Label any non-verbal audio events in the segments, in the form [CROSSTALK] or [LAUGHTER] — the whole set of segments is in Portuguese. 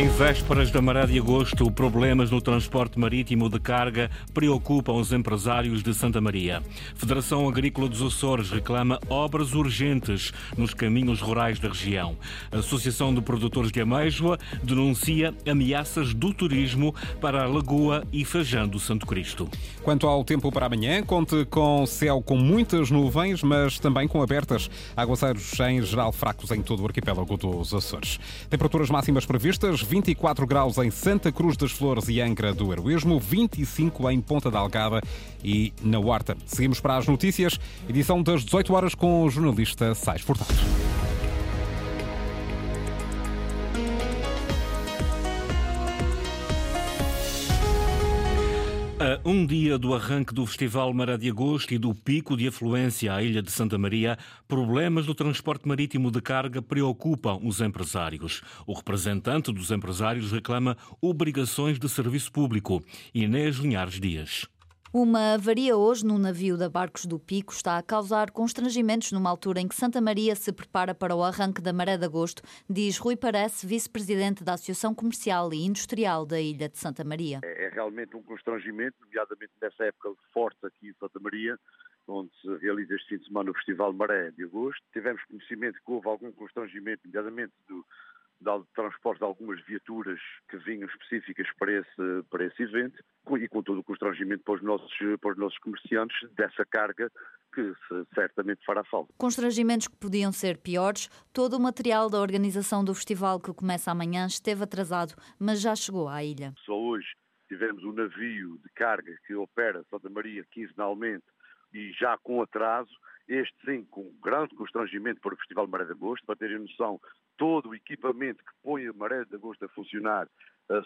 Em vésperas da maré de agosto, problemas no transporte marítimo de carga preocupam os empresários de Santa Maria. Federação Agrícola dos Açores reclama obras urgentes nos caminhos rurais da região. A Associação de Produtores de Ameijoa denuncia ameaças do turismo para a Lagoa e Fajã do Santo Cristo. Quanto ao tempo para amanhã, conte com céu com muitas nuvens, mas também com abertas. Aguaceiros em geral fracos em todo o arquipélago dos Açores. Temperaturas máximas previstas 24 graus em Santa Cruz das Flores e Angra do Heroísmo, 25 em Ponta da Algada e na Horta. Seguimos para as notícias, edição das 18 horas com o jornalista Sais Furtado. Um dia do arranque do Festival Maré de Agosto e do pico de afluência à Ilha de Santa Maria, problemas do transporte marítimo de carga preocupam os empresários. O representante dos empresários reclama obrigações de serviço público. Inês Linhares Dias. Uma avaria hoje no navio da Barcos do Pico está a causar constrangimentos numa altura em que Santa Maria se prepara para o arranque da Maré de Agosto, diz Rui Parece, vice-presidente da Associação Comercial e Industrial da Ilha de Santa Maria. É, é realmente um constrangimento, nomeadamente nessa época forte aqui em Santa Maria, onde se realiza este fim de semana o Festival Maré de Agosto. Tivemos conhecimento que houve algum constrangimento, nomeadamente do, de transporte de algumas viaturas que vinham específicas para esse, para esse evento e com todo o constrangimento para os, nossos, para os nossos comerciantes dessa carga que certamente fará falta. Constrangimentos que podiam ser piores, todo o material da organização do festival que começa amanhã esteve atrasado, mas já chegou à ilha. Só hoje tivemos um navio de carga que opera Santa Maria quinzenalmente e já com atraso, este sim com grande constrangimento para o Festival Maré de Agosto, para terem noção, todo o equipamento que põe a Maré de Agosto a funcionar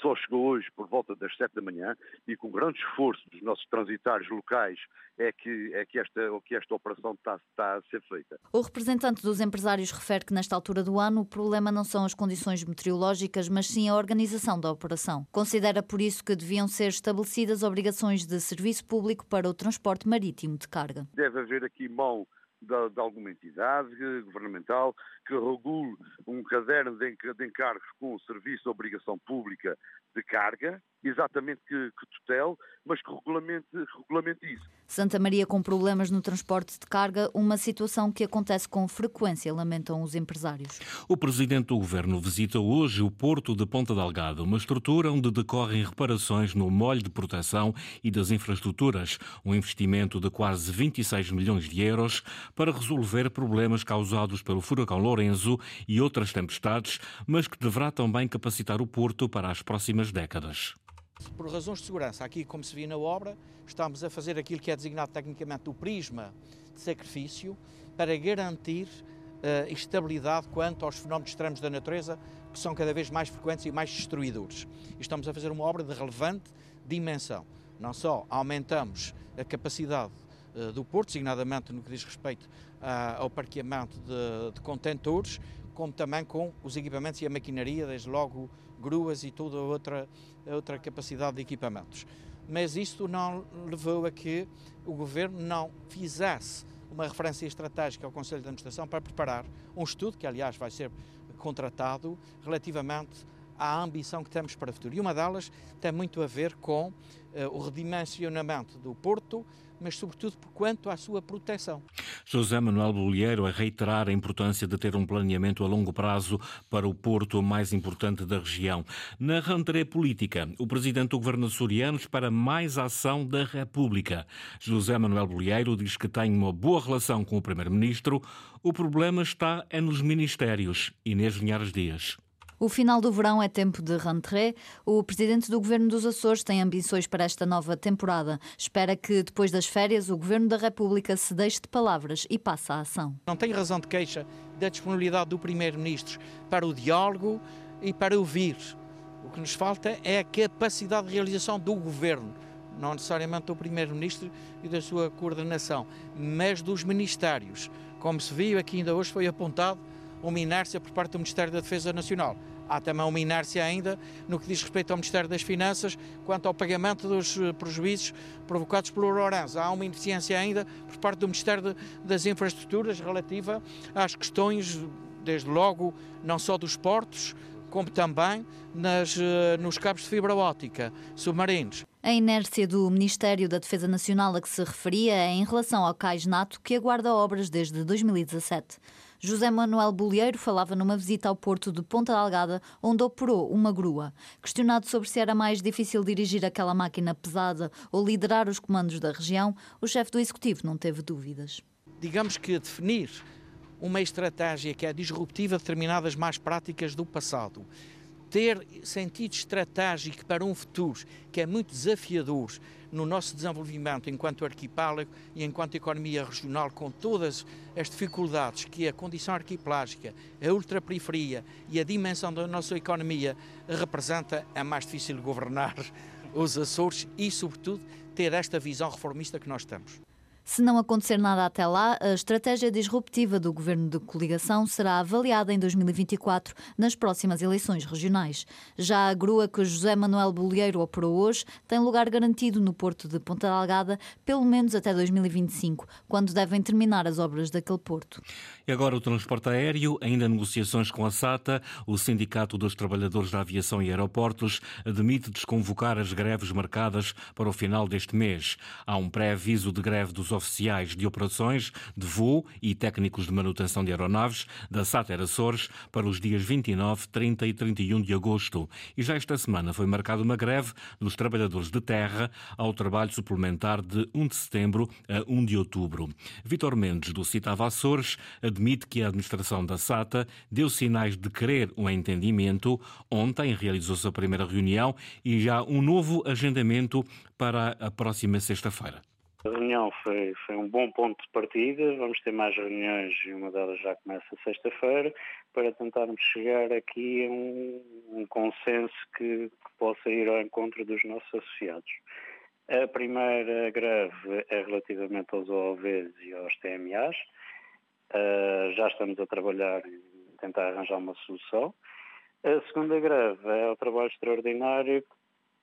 só chegou hoje por volta das 7 da manhã e com grande esforço dos nossos transitários locais é que, é que, esta, que esta operação está, está a ser feita. O representante dos empresários refere que nesta altura do ano o problema não são as condições meteorológicas, mas sim a organização da operação. Considera por isso que deviam ser estabelecidas obrigações de serviço público para o transporte marítimo de carga. Deve haver aqui mão de, de, alguma entidade governamental que regule um caderno de, encargos com o serviço de obrigação pública de carga, exatamente que, que tutele, mas que regulamente, regulamente isso. Santa Maria com problemas no transporte de carga, uma situação que acontece com frequência, lamentam os empresários. O presidente do governo visita hoje o Porto de Ponta Delgada, uma estrutura onde decorrem reparações no molho de proteção e das infraestruturas, um investimento de quase 26 milhões de euros para resolver problemas causados pelo furacão Lourenço e outras tempestades, mas que deverá também capacitar o Porto para as próximas décadas. Por razões de segurança, aqui, como se viu na obra, estamos a fazer aquilo que é designado tecnicamente o prisma de sacrifício para garantir uh, estabilidade quanto aos fenómenos extremos da natureza que são cada vez mais frequentes e mais destruidores. Estamos a fazer uma obra de relevante dimensão. Não só aumentamos a capacidade do Porto, designadamente no que diz respeito uh, ao parqueamento de, de contentores, como também com os equipamentos e a maquinaria, desde logo gruas e toda outra, outra capacidade de equipamentos. Mas isto não levou a que o Governo não fizesse uma referência estratégica ao Conselho de Administração para preparar um estudo, que aliás vai ser contratado, relativamente à ambição que temos para o futuro. E uma delas tem muito a ver com uh, o redimensionamento do Porto, mas sobretudo quanto à sua proteção. José Manuel Bolheiro a reiterar a importância de ter um planeamento a longo prazo para o porto mais importante da região. Na rentrée política, o presidente do governo açoriano espera mais ação da República. José Manuel Bolheiro diz que tem uma boa relação com o primeiro-ministro. O problema está é nos ministérios. Inês Linhares Dias. O final do verão é tempo de rentrée. O presidente do governo dos Açores tem ambições para esta nova temporada. Espera que, depois das férias, o governo da República se deixe de palavras e passe à ação. Não tenho razão de queixa da disponibilidade do primeiro-ministro para o diálogo e para ouvir. O que nos falta é a capacidade de realização do governo não necessariamente do Primeiro-Ministro e da sua coordenação, mas dos ministérios. Como se viu aqui ainda hoje foi apontado uma inércia por parte do Ministério da Defesa Nacional. Há também uma inércia ainda no que diz respeito ao Ministério das Finanças quanto ao pagamento dos eh, prejuízos provocados pelo Lourenço. Há uma ineficiência ainda por parte do Ministério das Infraestruturas relativa às questões, desde logo, não só dos portos, como também nas, eh, nos cabos de fibra óptica submarinos. A inércia do Ministério da Defesa Nacional a que se referia é em relação ao Cais Nato, que aguarda obras desde 2017. José Manuel Bolieiro falava numa visita ao porto de Ponta Delgada, onde operou uma grua. Questionado sobre se era mais difícil dirigir aquela máquina pesada ou liderar os comandos da região, o chefe do Executivo não teve dúvidas. Digamos que definir uma estratégia que é disruptiva de determinadas más práticas do passado ter sentido estratégico para um futuro que é muito desafiador no nosso desenvolvimento enquanto arquipélago e enquanto economia regional, com todas as dificuldades que a condição arquipelágica, a ultraperiferia e a dimensão da nossa economia representa, é mais difícil governar [LAUGHS] os Açores e, sobretudo, ter esta visão reformista que nós temos. Se não acontecer nada até lá, a estratégia disruptiva do governo de coligação será avaliada em 2024 nas próximas eleições regionais. Já a grua que José Manuel Bolieiro operou hoje tem lugar garantido no porto de Ponta Delgada pelo menos até 2025, quando devem terminar as obras daquele porto. E agora o transporte aéreo, ainda negociações com a SATA, o Sindicato dos Trabalhadores da Aviação e Aeroportos admite desconvocar as greves marcadas para o final deste mês. Há um pré-aviso de greve dos oficiais de operações de voo e técnicos de manutenção de aeronaves da SATA Açores para os dias 29, 30 e 31 de agosto. E já esta semana foi marcada uma greve dos trabalhadores de terra ao trabalho suplementar de 1 de setembro a 1 de outubro. Vitor Mendes, do Citava Açores, admite que a administração da SATA deu sinais de querer um entendimento. Ontem realizou-se a primeira reunião e já um novo agendamento para a próxima sexta-feira. A reunião foi, foi um bom ponto de partida. Vamos ter mais reuniões e uma delas já começa sexta-feira para tentarmos chegar aqui a um, um consenso que, que, possa ir ao encontro dos nossos associados. A primeira greve é relativamente aos OAVs e aos TMAs. Uh, já estamos a trabalhar em tentar arranjar uma solução. A segunda greve é o trabalho extraordinário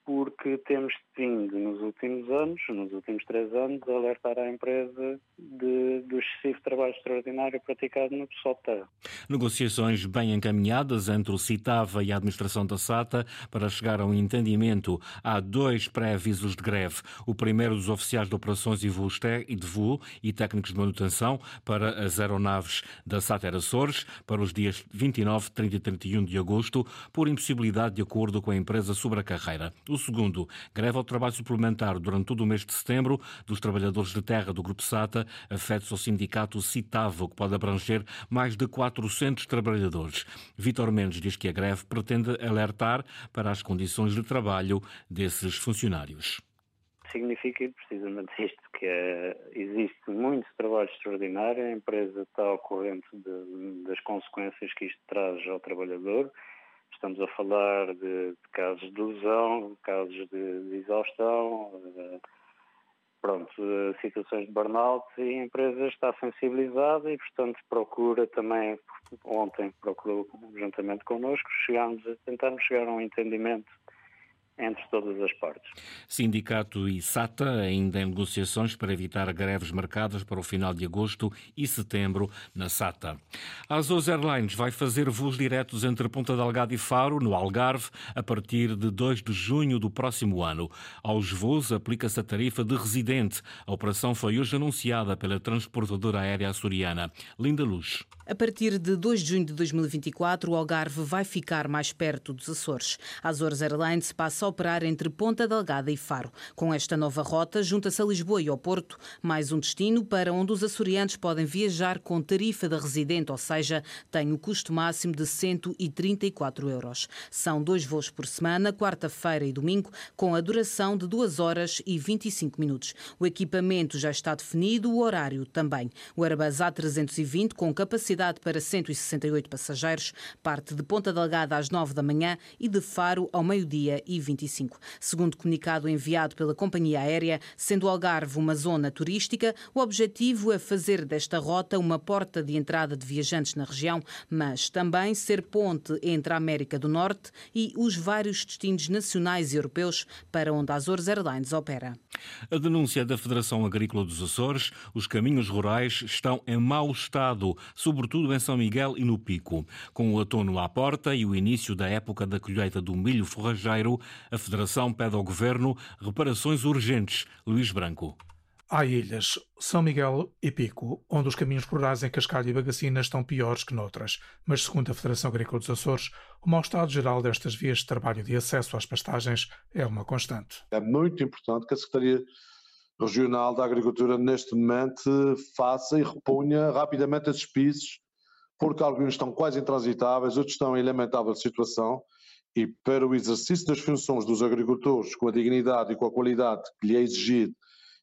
porque temos vindo nos últimos anos, nos últimos três anos, alertar à empresa de, do excessivo trabalho extraordinário praticado no pessoal de terra. Negociações bem encaminhadas entre o CITAVA e a administração da SATA para chegar a um entendimento. Há dois pré-avisos de greve. O primeiro dos oficiais de operações e, de voo e técnicos de manutenção para as aeronaves da SATA Açores para os dias 29, 30 e 31 de agosto, por impossibilidade de acordo com a empresa sobre a carreira. O segundo, greve ao trabalho suplementar durante todo o mês de setembro dos trabalhadores de terra do Grupo SATA, afetos ao sindicato Citavo, que pode abranger mais de 400 trabalhadores. Vítor Mendes diz que a greve pretende alertar para as condições de trabalho desses funcionários. Significa precisamente isto, que é, existe muito trabalho extraordinário, a empresa está ao corrente de, das consequências que isto traz ao trabalhador, Estamos a falar de, de casos de lesão, casos de, de exaustão, de, pronto, situações de burnout e a empresa está sensibilizada e, portanto, procura também, ontem procurou juntamente connosco, chegámos a tentarmos chegar a um entendimento entre todas as partes. Sindicato e SATA ainda em negociações para evitar greves marcadas para o final de agosto e setembro na SATA. A Azores Airlines vai fazer voos diretos entre Ponta Delgada e Faro, no Algarve, a partir de 2 de junho do próximo ano. Aos voos aplica-se a tarifa de residente. A operação foi hoje anunciada pela transportadora aérea açoriana. Linda Luz. A partir de 2 de junho de 2024, o Algarve vai ficar mais perto dos Açores. A Azores Airlines passa operar entre Ponta Delgada e Faro. Com esta nova rota, junta-se a Lisboa e ao Porto, mais um destino para onde os açorianos podem viajar com tarifa de residente, ou seja, tem o custo máximo de 134 euros. São dois voos por semana, quarta-feira e domingo, com a duração de 2 horas e 25 minutos. O equipamento já está definido, o horário também. O Airbus A320, com capacidade para 168 passageiros, parte de Ponta Delgada às 9 da manhã e de Faro ao meio-dia e 20 2025. Segundo comunicado enviado pela companhia aérea, sendo o Algarve uma zona turística, o objetivo é fazer desta rota uma porta de entrada de viajantes na região, mas também ser ponte entre a América do Norte e os vários destinos nacionais e europeus para onde a Azores Airlines opera. A denúncia da Federação Agrícola dos Açores, os caminhos rurais estão em mau estado, sobretudo em São Miguel e no Pico. Com o outono à porta e o início da época da colheita do milho forrageiro, a Federação pede ao Governo reparações urgentes. Luís Branco. Há ilhas, São Miguel e Pico, onde os caminhos rurais em Cascalho e Bagacina estão piores que noutras, mas segundo a Federação Agrícola dos Açores, o mau estado geral destas vias de trabalho de acesso às pastagens é uma constante. É muito importante que a Secretaria Regional da Agricultura neste momento faça e reponha rapidamente esses pisos, porque alguns estão quase intransitáveis, outros estão em lamentável situação e para o exercício das funções dos agricultores com a dignidade e com a qualidade que lhe é exigido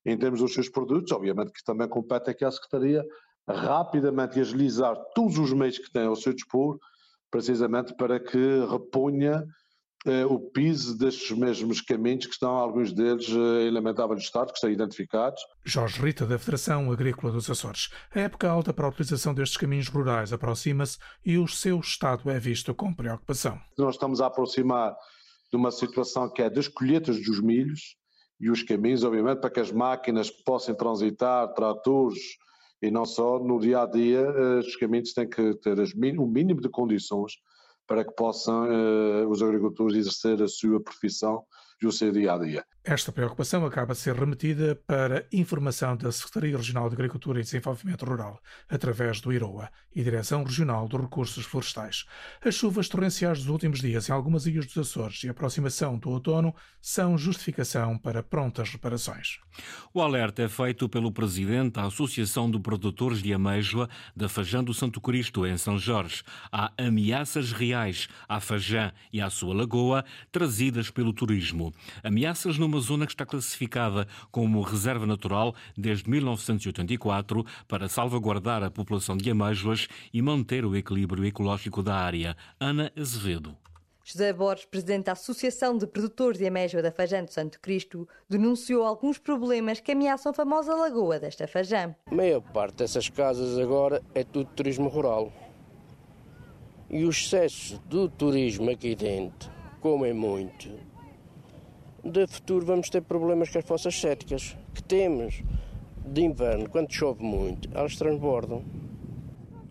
em termos dos seus produtos, obviamente que também compete aqui à Secretaria rapidamente agilizar todos os meios que tem ao seu dispor, precisamente para que reponha o piso destes mesmos caminhos que estão, alguns deles, eh, em lamentável estado, que estão identificados. Jorge Rita, da Federação Agrícola dos Açores. A época alta para a utilização destes caminhos rurais aproxima-se e o seu estado é visto com preocupação. Nós estamos a aproximar de uma situação que é das colheitas dos milhos, e os caminhos, obviamente, para que as máquinas possam transitar, tratores e não só, no dia a dia, eh, os caminhos têm que ter o mínimo de condições para que possam eh, os agricultores exercer a sua profissão e o seu dia a dia. Esta preocupação acaba de ser remetida para informação da Secretaria Regional de Agricultura e Desenvolvimento Rural, através do IROA e Direção Regional dos Recursos Florestais. As chuvas torrenciais dos últimos dias em algumas ilhas dos Açores e a aproximação do outono são justificação para prontas reparações. O alerta é feito pelo presidente da Associação de Produtores de Ameijoa da Fajã do Santo Cristo, em São Jorge. Há ameaças reais à Fajã e à sua lagoa, trazidas pelo turismo. Ameaças numa zona que está classificada como reserva natural desde 1984 para salvaguardar a população de amêijoas e manter o equilíbrio ecológico da área. Ana Azevedo. José Borges, presidente da Associação de Produtores de Ameijoa da Fajã do Santo Cristo, denunciou alguns problemas que ameaçam a famosa lagoa desta Fajã. A maior parte dessas casas agora é tudo turismo rural. E o excesso do turismo aqui dentro, como é muito, de futuro vamos ter problemas com as fossas céticas que temos de inverno, quando chove muito, elas transbordam.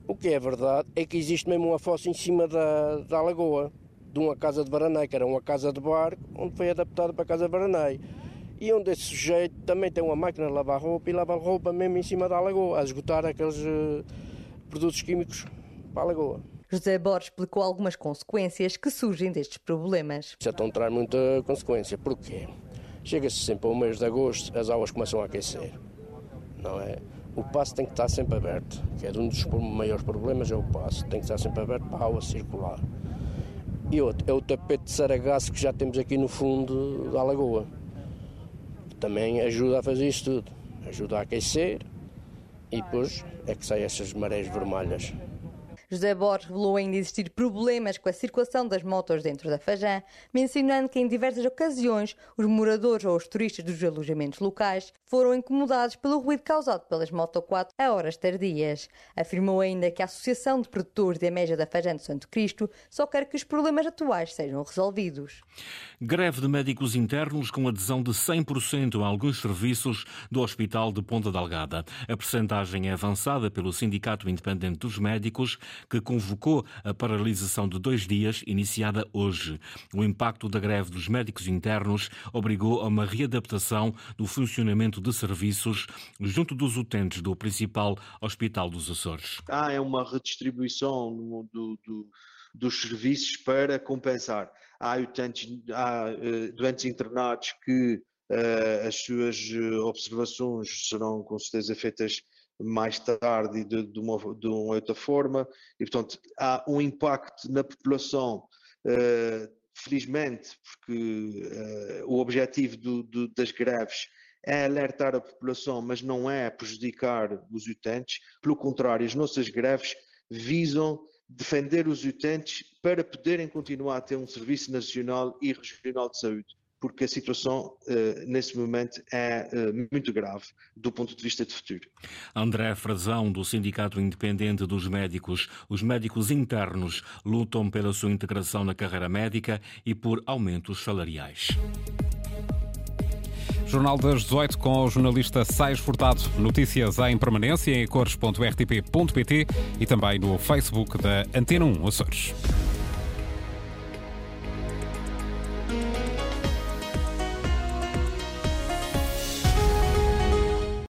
O que é verdade é que existe mesmo uma fossa em cima da, da lagoa, de uma casa de Baranei, que era uma casa de barco, onde foi adaptada para a casa de Baranei. E onde esse sujeito também tem uma máquina de lavar roupa e lava roupa mesmo em cima da lagoa, a esgotar aqueles uh, produtos químicos para a lagoa. José Borges explicou algumas consequências que surgem destes problemas. Já estão a traz muita consequência. Porquê? Chega-se sempre ao mês de agosto, as águas começam a aquecer. Não é? O passo tem que estar sempre aberto, que é um dos maiores problemas, é o passo. Tem que estar sempre aberto para a água circular. E outro, é o tapete de saragaço que já temos aqui no fundo da lagoa. Também ajuda a fazer isso tudo. Ajuda a aquecer e depois é que saem essas marés vermelhas. José Borges revelou ainda existir problemas com a circulação das motos dentro da Fajã, mencionando que em diversas ocasiões os moradores ou os turistas dos alojamentos locais foram incomodados pelo ruído causado pelas Moto 4 a horas tardias. Afirmou ainda que a Associação de Produtores de Améja da Fajã de Santo Cristo só quer que os problemas atuais sejam resolvidos. Greve de médicos internos com adesão de 100% a alguns serviços do Hospital de Ponta Delgada. A percentagem é avançada pelo Sindicato Independente dos Médicos, que convocou a paralisação de dois dias, iniciada hoje. O impacto da greve dos médicos internos obrigou a uma readaptação do funcionamento de serviços junto dos utentes do principal Hospital dos Açores. Ah, é uma redistribuição do, do, dos serviços para compensar. Há, utentes, há uh, doentes internados que uh, as suas eh, observações serão com certeza feitas mais tarde de, de, uma, de uma outra forma, e portanto há um impacto na população, uh, felizmente, porque uh, o objetivo do, do, das greves é alertar a população, mas não é prejudicar os utentes, pelo contrário, as nossas greves visam defender os utentes para poderem continuar a ter um serviço nacional e regional de saúde porque a situação uh, nesse momento é uh, muito grave do ponto de vista de futuro. André Frazão, do Sindicato Independente dos Médicos. Os médicos internos lutam pela sua integração na carreira médica e por aumentos salariais. Jornal das 18 com o jornalista Sais Furtado. Notícias em permanência em cores.rtp.pt e também no Facebook da Antena 1 Açores.